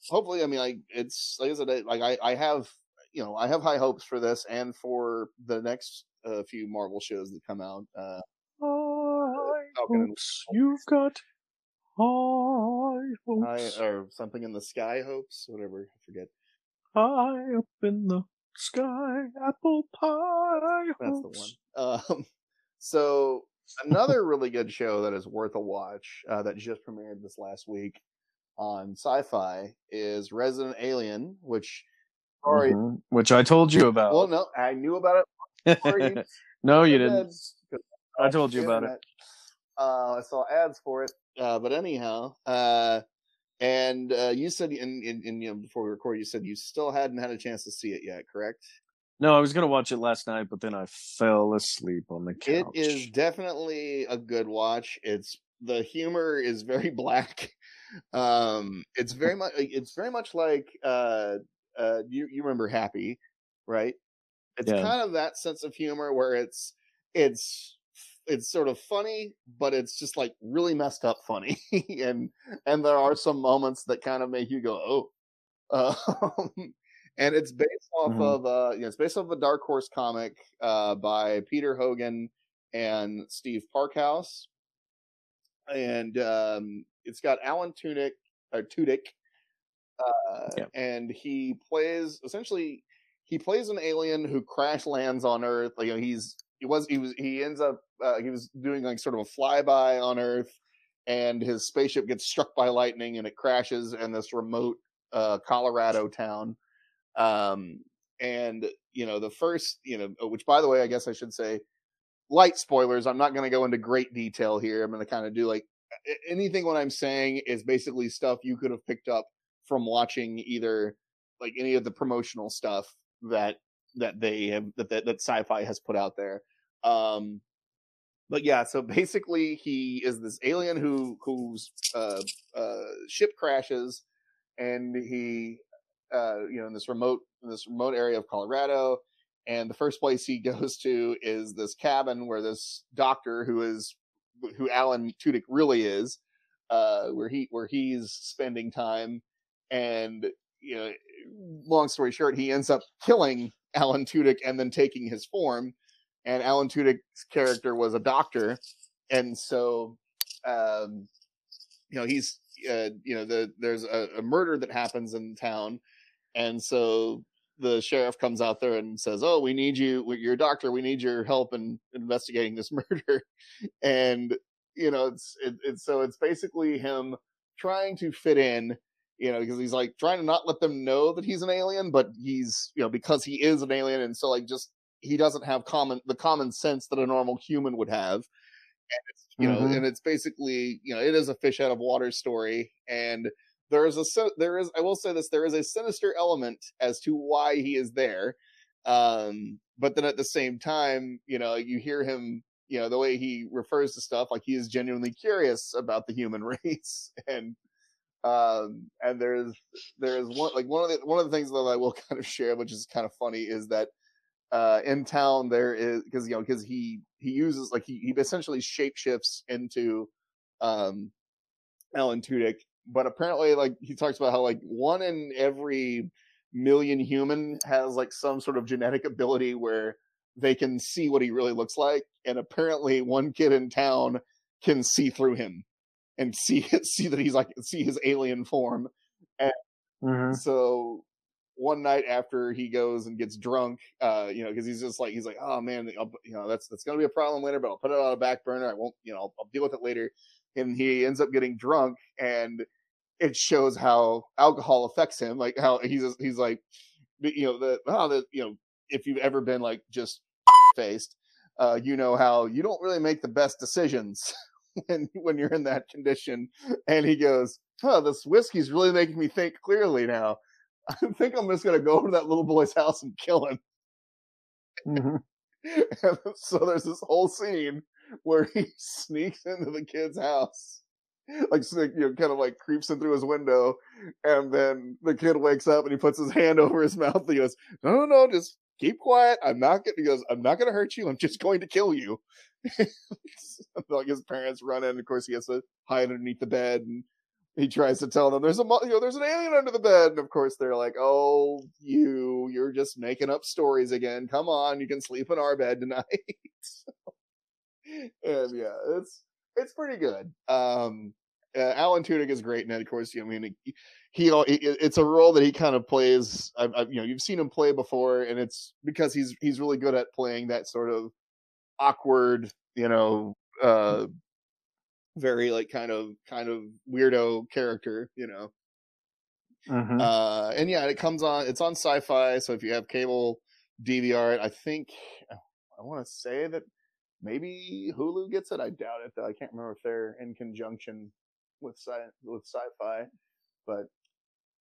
hopefully, I mean, like it's like I said, I- like I, I have, you know, I have high hopes for this and for the next uh, few Marvel shows that come out. Uh, High hopes you've got high high, hopes or something in the sky hopes, whatever. I forget. high up in the sky, apple pie That's the one. Um, so another really good show that is worth a watch uh, that just premiered this last week on Sci-Fi is Resident Alien, which sorry, Mhm. Which I told you about. well, no, I knew about it. you no, you didn't. I told you about it. Uh, I saw ads for it, uh, but anyhow, uh, and uh, you said in, in, in you know before we record, you said you still hadn't had a chance to see it yet, correct? No, I was gonna watch it last night, but then I fell asleep on the couch. It is definitely a good watch. It's the humor is very black. Um, it's very much it's very much like uh uh you you remember Happy, right? It's Yeah. kind of that sense of humor where it's it's it's sort of funny, but it's just like really messed up funny, and and there are some moments that kind of make you go oh, um, and it's based off Mhm. of uh, you know, it's based off of a Dark Horse comic uh by Peter Hogan and Steve Parkhouse, and um, it's got Alan Tunick or Tudyk, uh, Yep. and he plays essentially he plays an alien who crash lands on Earth. Like you know, he's he was he was he ends up uh, he was doing like sort of a flyby on Earth, and his spaceship gets struck by lightning and it crashes in this remote uh, Colorado town. Um, and you know the first you know which by the way I guess I should say light spoilers. I'm not going to go into great detail here. I'm going to kind of do like anything what I'm saying is basically stuff you could have picked up from watching either like any of the promotional stuff that that they have that that, that sci-fi has put out there. Um but yeah, so basically he is this alien who whose uh uh ship crashes and he uh you know in this remote in this remote area of Colorado and the first place he goes to is this cabin where this doctor who is who Alan Tudyk really is uh where he where he's spending time and you know long story short he ends up killing Alan Tudyk and then taking his form and Alan Tudyk's character was a doctor. And so um you know he's uh you know the there's a, a murder that happens in town. And so the sheriff comes out there and says oh we need you you're a doctor we need your help in investigating this murder. And you know it's it, it's so it's basically him trying to fit in you know because he's like trying to not let them know that he's an alien but he's you know because he is an alien and so like just he doesn't have common the common sense that a normal human would have. And it's you know Mhm. and it's basically you know it is a fish out of water story. And there is a there is i will say this there is a sinister element as to why he is there. Um but then at the same time you know you hear him you know the way he refers to stuff like he is genuinely curious about the human race. And um and there's there's one like one of the one of the things that i will kind of share which is kind of funny is that uh in town there is because you know because he he uses like he, he essentially shapeshifts into um alan tudyk but apparently like he talks about how like one in every million human has like some sort of genetic ability where they can see what he really looks like and apparently one kid in town can see through him and see see that he's like see his alien form Mhm. so one night after he goes and gets drunk, uh, you know, because he's just like he's like, oh man, I'll, you know, that's that's gonna be a problem later, but I'll put it on a back burner. I won't, you know, I'll, I'll deal with it later. And he ends up getting drunk, and it shows how alcohol affects him. Like how he's he's like, you know, the how the you know, if you've ever been like just faced, uh, you know how you don't really make the best decisions when when you're in that condition. And he goes, oh, this whiskey's really making me think clearly now. I think I'm just gonna go over to that little boy's house and kill him." Mhm. And so there's this whole scene where he sneaks into the kid's house, like you know, kind of like creeps in through his window, and then the kid wakes up and he puts his hand over his mouth. And he goes, "No, no, no, just keep quiet. I'm not gonna." He goes, "I'm not gonna hurt you. I'm just going to kill you." like his parents run in. Of course, he has to hide underneath the bed, and he tries to tell them there's a you know there's an alien under the bed. And of course, they're like, "Oh, you, you're just making up stories again. Come on, you can sleep in our bed tonight." and yeah, it's it's pretty good. Um, uh, Alan Tudyk is great, and of course, you know, I mean, he, he it's a role that he kind of plays. I, I, you know, you've seen him play before, and it's because he's he's really good at playing that sort of awkward, you know, uh, very like kind of kind of weirdo character, you know. Mhm. Uh, and yeah, it comes on. It's on Sci-Fi, so if you have cable DVR, it, I think I want to say that maybe Hulu gets it. I doubt it though. I can't remember if they're in conjunction with sci with Sci-Fi, but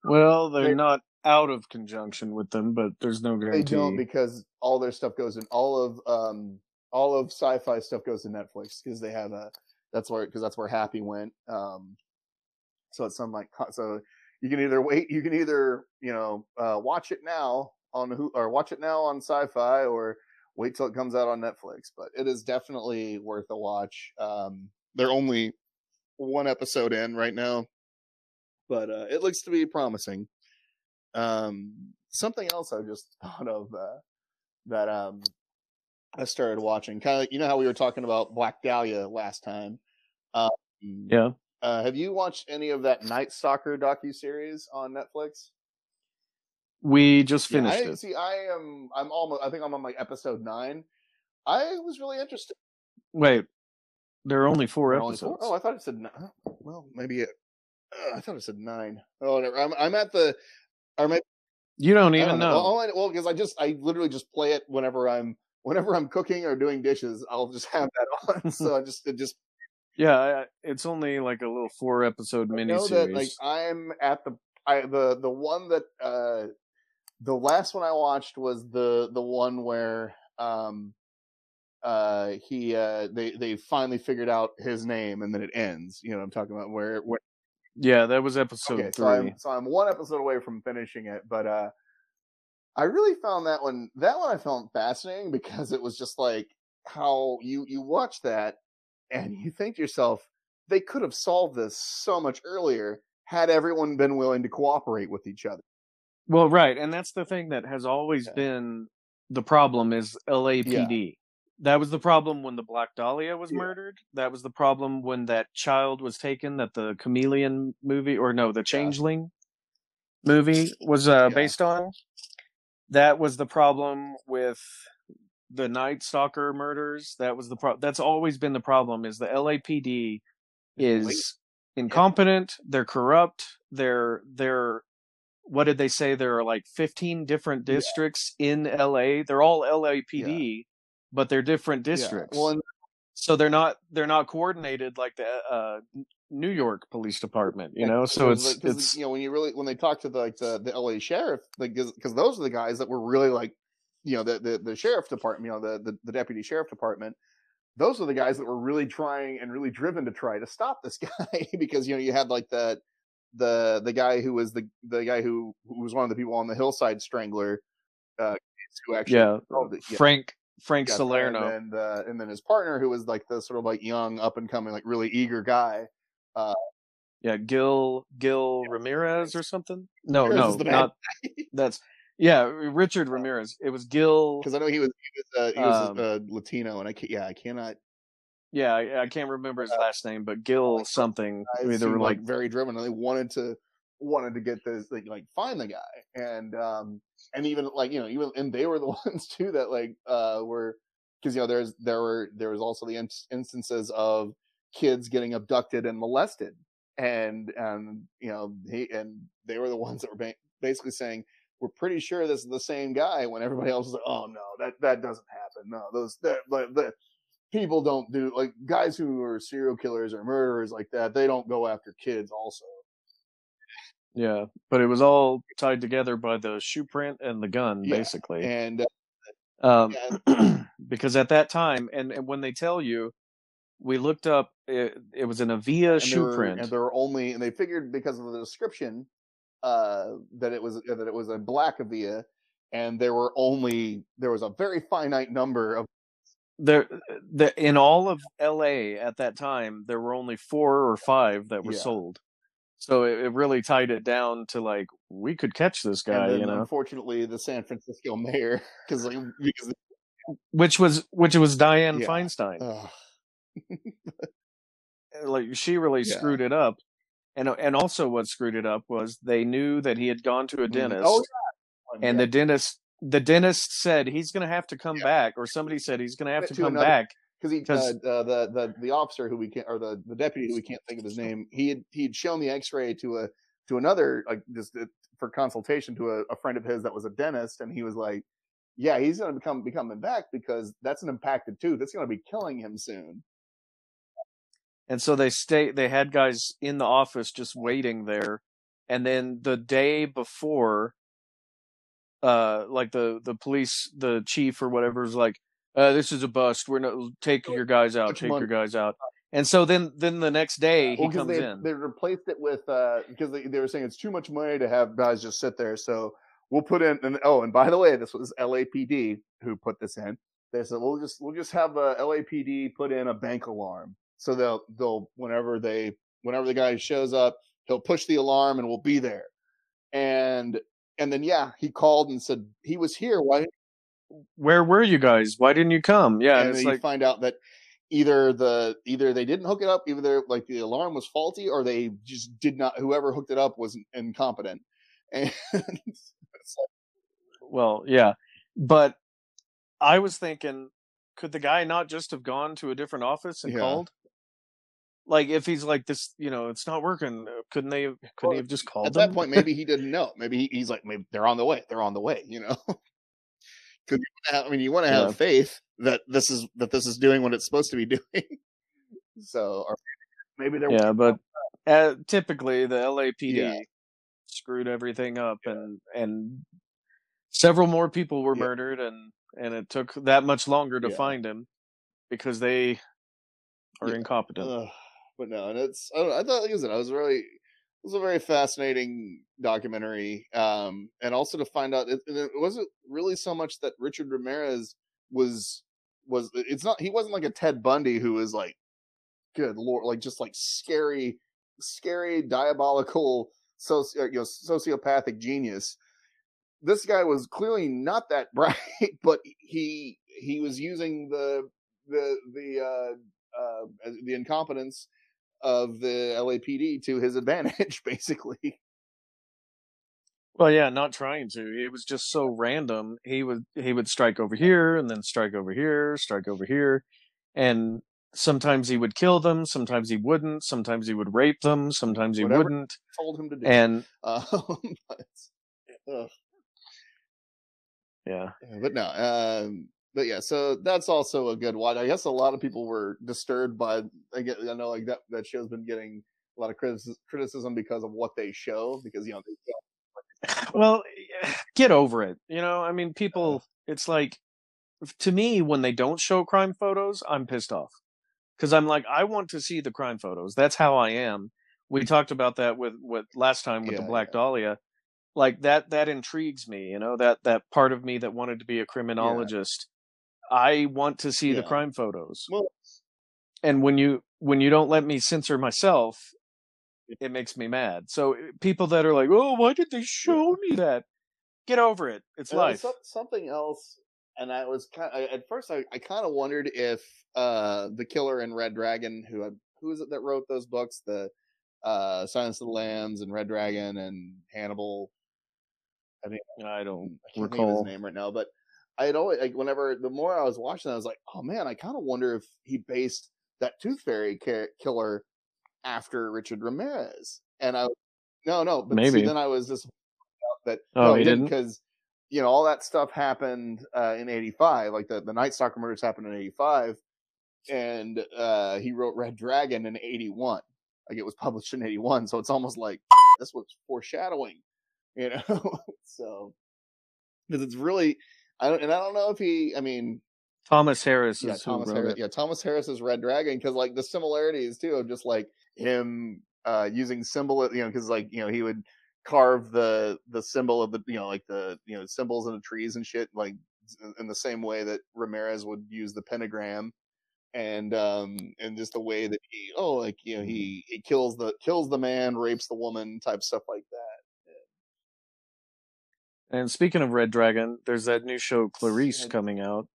Well, they're They- not out of conjunction with them, but there's no they guarantee. don't because all their stuff goes in. All of um all of Sci-Fi stuff goes to Netflix because they have a that's where because that's where Happy went. Um, so it's some like so you can either wait, you can either you know uh, watch it now on who or watch it now on Sci-Fi or wait till it comes out on Netflix. But it is definitely worth a watch. Um, they're only one episode in right now, but uh, it looks to be promising. Um, something else I just thought of uh, that um, I started watching, kind of you know how we were talking about Black Dahlia last time. Um, Yeah. uh, have you watched any of that Night Stalker docu series on Netflix? We just Yeah, finished I, it. See, I am. I'm almost. I think I'm on like episode nine. I was really interested. Wait, there are only four Only four? episodes. Oh, I thought it said. ni- oh, Well, maybe it. Uh, I thought it said nine. Oh, whatever. I'm. I'm at the. Or maybe you don't even don't know. know. Well, all I, well, because I just. I literally just play it whenever I'm. Whenever I'm cooking or doing dishes, I'll just have that on. so I just. It just Yeah, it's only like a little four episode mini series. like I'm at the I the the one that uh the last one I watched was the the one where um uh he uh they they finally figured out his name and then it ends. You know what I'm talking about where where yeah, that was episode okay, so 3 I'm so I'm one episode away from finishing it, but uh I really found that one that one I found fascinating because it was just like how you you watch that and you think to yourself they could have solved this so much earlier had everyone been willing to cooperate with each other. Well, right, and that's the thing that has always Yeah. been the problem is LAPD. That was the problem when the Black Dahlia was Yeah. murdered. That was the problem when that child was taken that the Chameleon movie or no, the Changeling movie was uh, Yeah. based on. That was the problem with the Night Stalker murders. That was the pro- that's always been the problem is the LAPD is Wait. incompetent, they're corrupt, they're they're what did they say there are like 15 different Yeah. districts in LA. They're all LAPD, but they're different districts. Yeah. Well, and so they're not they're not coordinated like the uh New York Police Department, you know. So it's it's you know when you really when they talk to the like the, the LA sheriff like because those are the guys that were really like you know the the, the sheriff department you know the, the the deputy sheriff department those are the guys that were really trying and really driven to try to stop this guy because you know you had like the the the guy who was the the guy who who was one of the people on the hillside strangler uh who actually yeah, it. Yeah. Frank Frank Salerno. and uh, and then his partner who was like the sort of like young up and coming like really eager guy Yeah, Gil Gil Ramirez or something. No, Ramirez no, is the bad not that's yeah, Richard Ramirez. It was Gil. because I know he was he was, uh, he was Um, uh, Latino, and I can't, yeah, I cannot. Yeah, I, I can't remember his last name, but Gil something. I I mean, they were like, like very driven, and they wanted to wanted to get this like, like find the guy, and um and even like you know even and they were the ones too that like uh were because you know there's there were there was also the in- instances of kids getting abducted and molested, and and you know he and they were the ones that were ba- basically saying we're pretty sure this is the same guy. When everybody else is like, oh no, that that doesn't happen. No, those that like the people don't do like guys who are serial killers or murderers like that. They don't go after kids. Also, Yeah, but it was all tied together by the shoe print and the gun, Yeah, basically. and uh, Um, yeah, because at that time, and, and when they tell you, we looked up, it, it was an Avia and shoe were, print. and there were only, and they figured because of the description, uh, that it was that it was a black Avia, and there were only there was a very finite number of there, the, in all of LA at that time, there were only four or five that were Yeah. sold. So it, it really tied it down to like we could catch this guy, and then you know, unfortunately the San Francisco mayor because like, because which was which was Diane Yeah. Feinstein. ugh, like she really Yeah. screwed it up and and also what screwed it up was they knew that he had gone to a Mhm. dentist Oh, yeah. and Yeah. the dentist the dentist said he's going to have to come back or somebody said he's going to have to To come another- back because he uh, 'Cause- uh, the the the officer who we can't or the the deputy who we can't think of his name he had he had shown the X-ray to a to another like just uh, for consultation to a, a friend of his that was a dentist and he was like yeah he's gonna become be coming back because that's an impacted tooth that's gonna be killing him soon and so they stay they had guys in the office just waiting there. And then the day before uh like the the police the chief or whatever is like uh this is a bust. We're not take your guys out. take your guys out. And so then then the next day he Well, comes they, in. they replaced it with uh because they, they were saying it's too much money to have guys just sit there. So we'll put in and oh and by the way this was lapd who put this in. They said we'll just we'll just have a lapd put in a bank alarm so they'll they'll whenever they whenever the guy shows up he'll push the alarm and we'll be there. And and then yeah he called and said he was here. Why where were you guys? Why didn't you come? Yeah and and then you like find out that either the either they didn't hook it up either like the alarm was faulty or they just did not whoever hooked it up was incompetent. And Well, yeah, but I was thinking, could the guy not just have gone to a different office and Yeah. called? Like, if he's like this, you know, it's not working. uh, Couldn't they? Couldn't Well, he have just called at them? that point maybe he didn't know maybe he, he's like maybe they're on the way they're on the way you know because i mean you want to have Yeah. faith that this is that this is doing what it's supposed to be doing so or maybe they're yeah, but uh, typically the LAPD Yeah. screwed everything up, and and several more people were Yeah. murdered, and and it took that much longer to Yeah. find him because they are Yeah. incompetent. Ugh, but no, and it's I, don't I thought like I said, I was really it was a very fascinating documentary, um, and also to find out it, it wasn't really so much that Richard Ramirez was was it's not he wasn't like a Ted Bundy who was like good lord like just like scary scary diabolical soci, you know, sociopathic genius. This guy was clearly not that bright but he he was using the the the uh uh the incompetence of the LAPD to his advantage basically Well, yeah, not trying to. It was just so random. He would he would strike over here and then strike over here, strike over here, and sometimes he would kill them, sometimes he wouldn't, sometimes he would rape them, sometimes he Whatever. wouldn't. told him to do And um, but, yeah, Yeah, but no um but yeah so that's also a good one i guess a lot of people were disturbed by i get i know like that that show's been getting a lot of criticism criticism because of what they show because you know well, get over it. You know, I mean, people. Oh. It's like to me when they don't show crime photos, I'm pissed off because I'm like, I want to see the crime photos. That's how I am. We talked about that with with last time with the Black yeah. Dahlia. Like that that intrigues me, you know, that that part of me that wanted to be a criminologist. I want to see the crime photos. well And when you when you don't let me censor myself, it makes me mad. So people that are like, "Oh, why did they show me that?" Get over it. It's life. something else, and I was kind of, at first I, I kind of wondered if uh the killer in Red Dragon, who who is it that wrote those books, the uh Silence of the Lambs and Red Dragon and Hannibal. I don't I think of recall. his name right now, but I had always like whenever the more I was watching, I was like, oh man, I kind of wonder if he based that Tooth Fairy ca- killer after Richard Ramirez, and I no no, but see, Maybe. then I was just that Oh, no, he didn't? because you know all that stuff happened uh, in '85. Like the the Night Stalker murders happened in '85, and uh, he wrote Red Dragon in '81. Like it was published in '81, so it's almost like this was foreshadowing, you know. so because it's really, I don't, and I don't know if he. I mean, Thomas Harris yeah, is who Thomas Harris. it. Yeah, Thomas Harris is Red Dragon because like the similarities too of just like him uh using symbol, you know, because like you know he would carve the the symbol of the you know like the you know symbols in the trees and shit like in the same way that Ramirez would use the pentagram and um and just the way that he oh like you know he he kills the kills the man rapes the woman type stuff like that And speaking of Red Dragon, there's that new show Clarice coming out.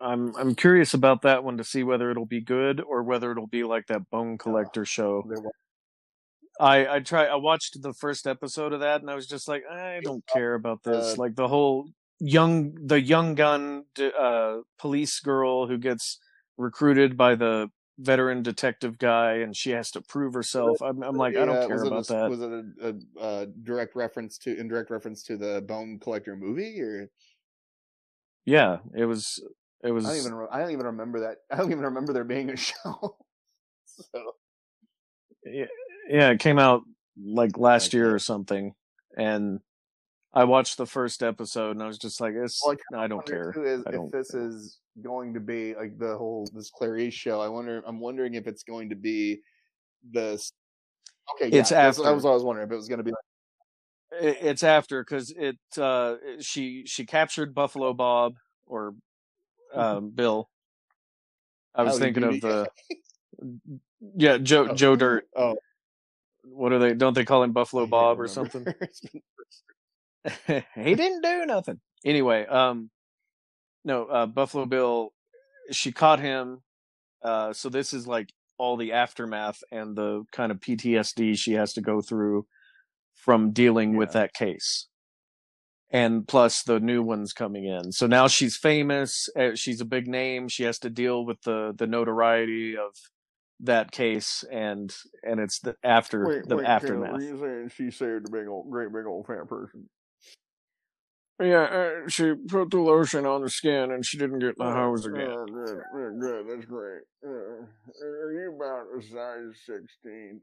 I'm I'm curious about that one to see whether it'll be good or whether it'll be like that Bone Collector show. I I try I watched the first episode of that and I was just like I don't care about this. Uh, like the whole young the young gun uh police girl who gets recruited by the veteran detective guy and she has to prove herself. I'm I'm like I don't care about a, that. Was it a, a, a direct reference to indirect reference to the Bone Collector movie or Yeah, it was it I was don't even I don't even remember that. I don't even remember there being a show. so yeah, yeah, it came out like last year or something, and I watched the first episode and I was just like, "It's Well, I I don't care." is I if don't this care. is going to be like the whole this Clarice show. I wonder. I'm wondering if it's going to be this. Okay, yeah, It's That after. was I was wondering if it was going to be like It- It's after because it uh, she she captured Buffalo Bob or um, Bill. I was Oh, thinking of the yeah Joe Oh. Joe Dirt. Oh, What are they? Don't they call him Buffalo Bob or something? He didn't do nothing. Anyway, um, no, uh, Buffalo Bill, she caught him. Uh, so this is like all the aftermath and the kind of PTSD she has to go through from dealing with that case. And plus the new ones coming in. So now she's famous. Uh, she's a big name. She has to deal with the, the notoriety of that case and, and it's the after the aftermath. you saying she saved a big old, great big old fat person? Yeah, uh, she put the lotion on the skin and she didn't get the hose again. Oh, good, good, good. That's great. Uh, are you about a size sixteen?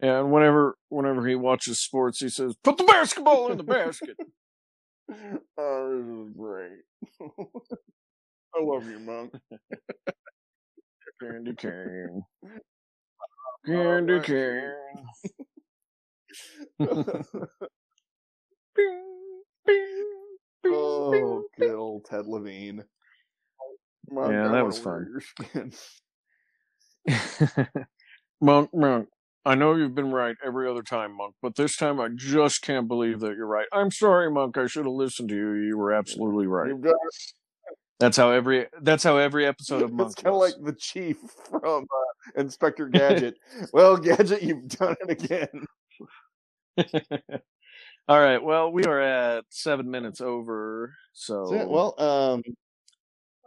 Yeah, and whenever whenever he watches sports, he says, "Put the basketball in the basket." Oh, this is great. I love you, monk. Candy cane, candy cane. oh, good old Ted Levine. Monk, Yeah, that was fun. Monk, Monk. I know you've been right every other time, Monk, but this time I just can't believe that you're right. I'm sorry, Monk. I should have listened to you. You were absolutely right. That's how every that's how every episode of Monk. It's kind of like the chief from uh, Inspector Gadget. well, Gadget, you've done it again. All right. Well, we are at seven minutes over, so well, um,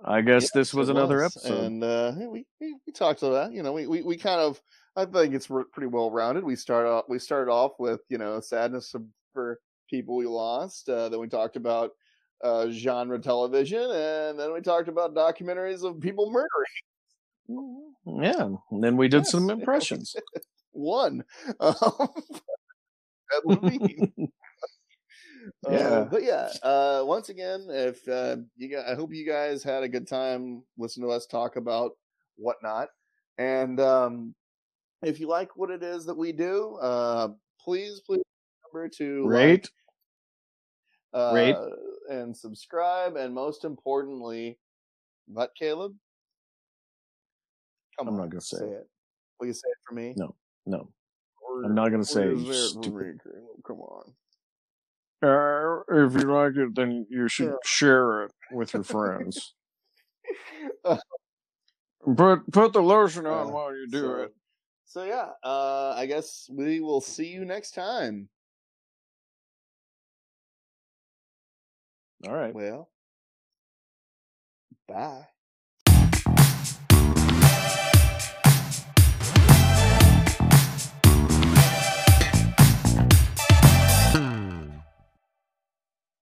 I guess yeah, this was another was. episode. and uh, we, we we talked about that. You know, we, we we kind of I think it's pretty well rounded. We start off we started off with you know sadness for people we lost. Uh, then we talked about uh, genre television, and then we talked about documentaries of people murdering. yeah. And then we did Yes, some impressions. One, um, Levine. Uh, Yeah. but yeah, uh, once again, if uh, you guys, I hope you guys had a good time listening to us talk about whatnot. And um, if you like what it is that we do, uh, please, please remember to like, Rate. uh, rate. and subscribe, and most importantly, what Caleb? Come I'm on, not gonna say it. it. Will you say it for me? No. No. I'm not say you you say it for stupid- me, Caleb. Come on. Uh, if you like it, then you should Yeah. share it with your friends. put put the lotion on Uh, while you do so, it. So yeah, uh, I guess we will see you next time. All right. Well, bye.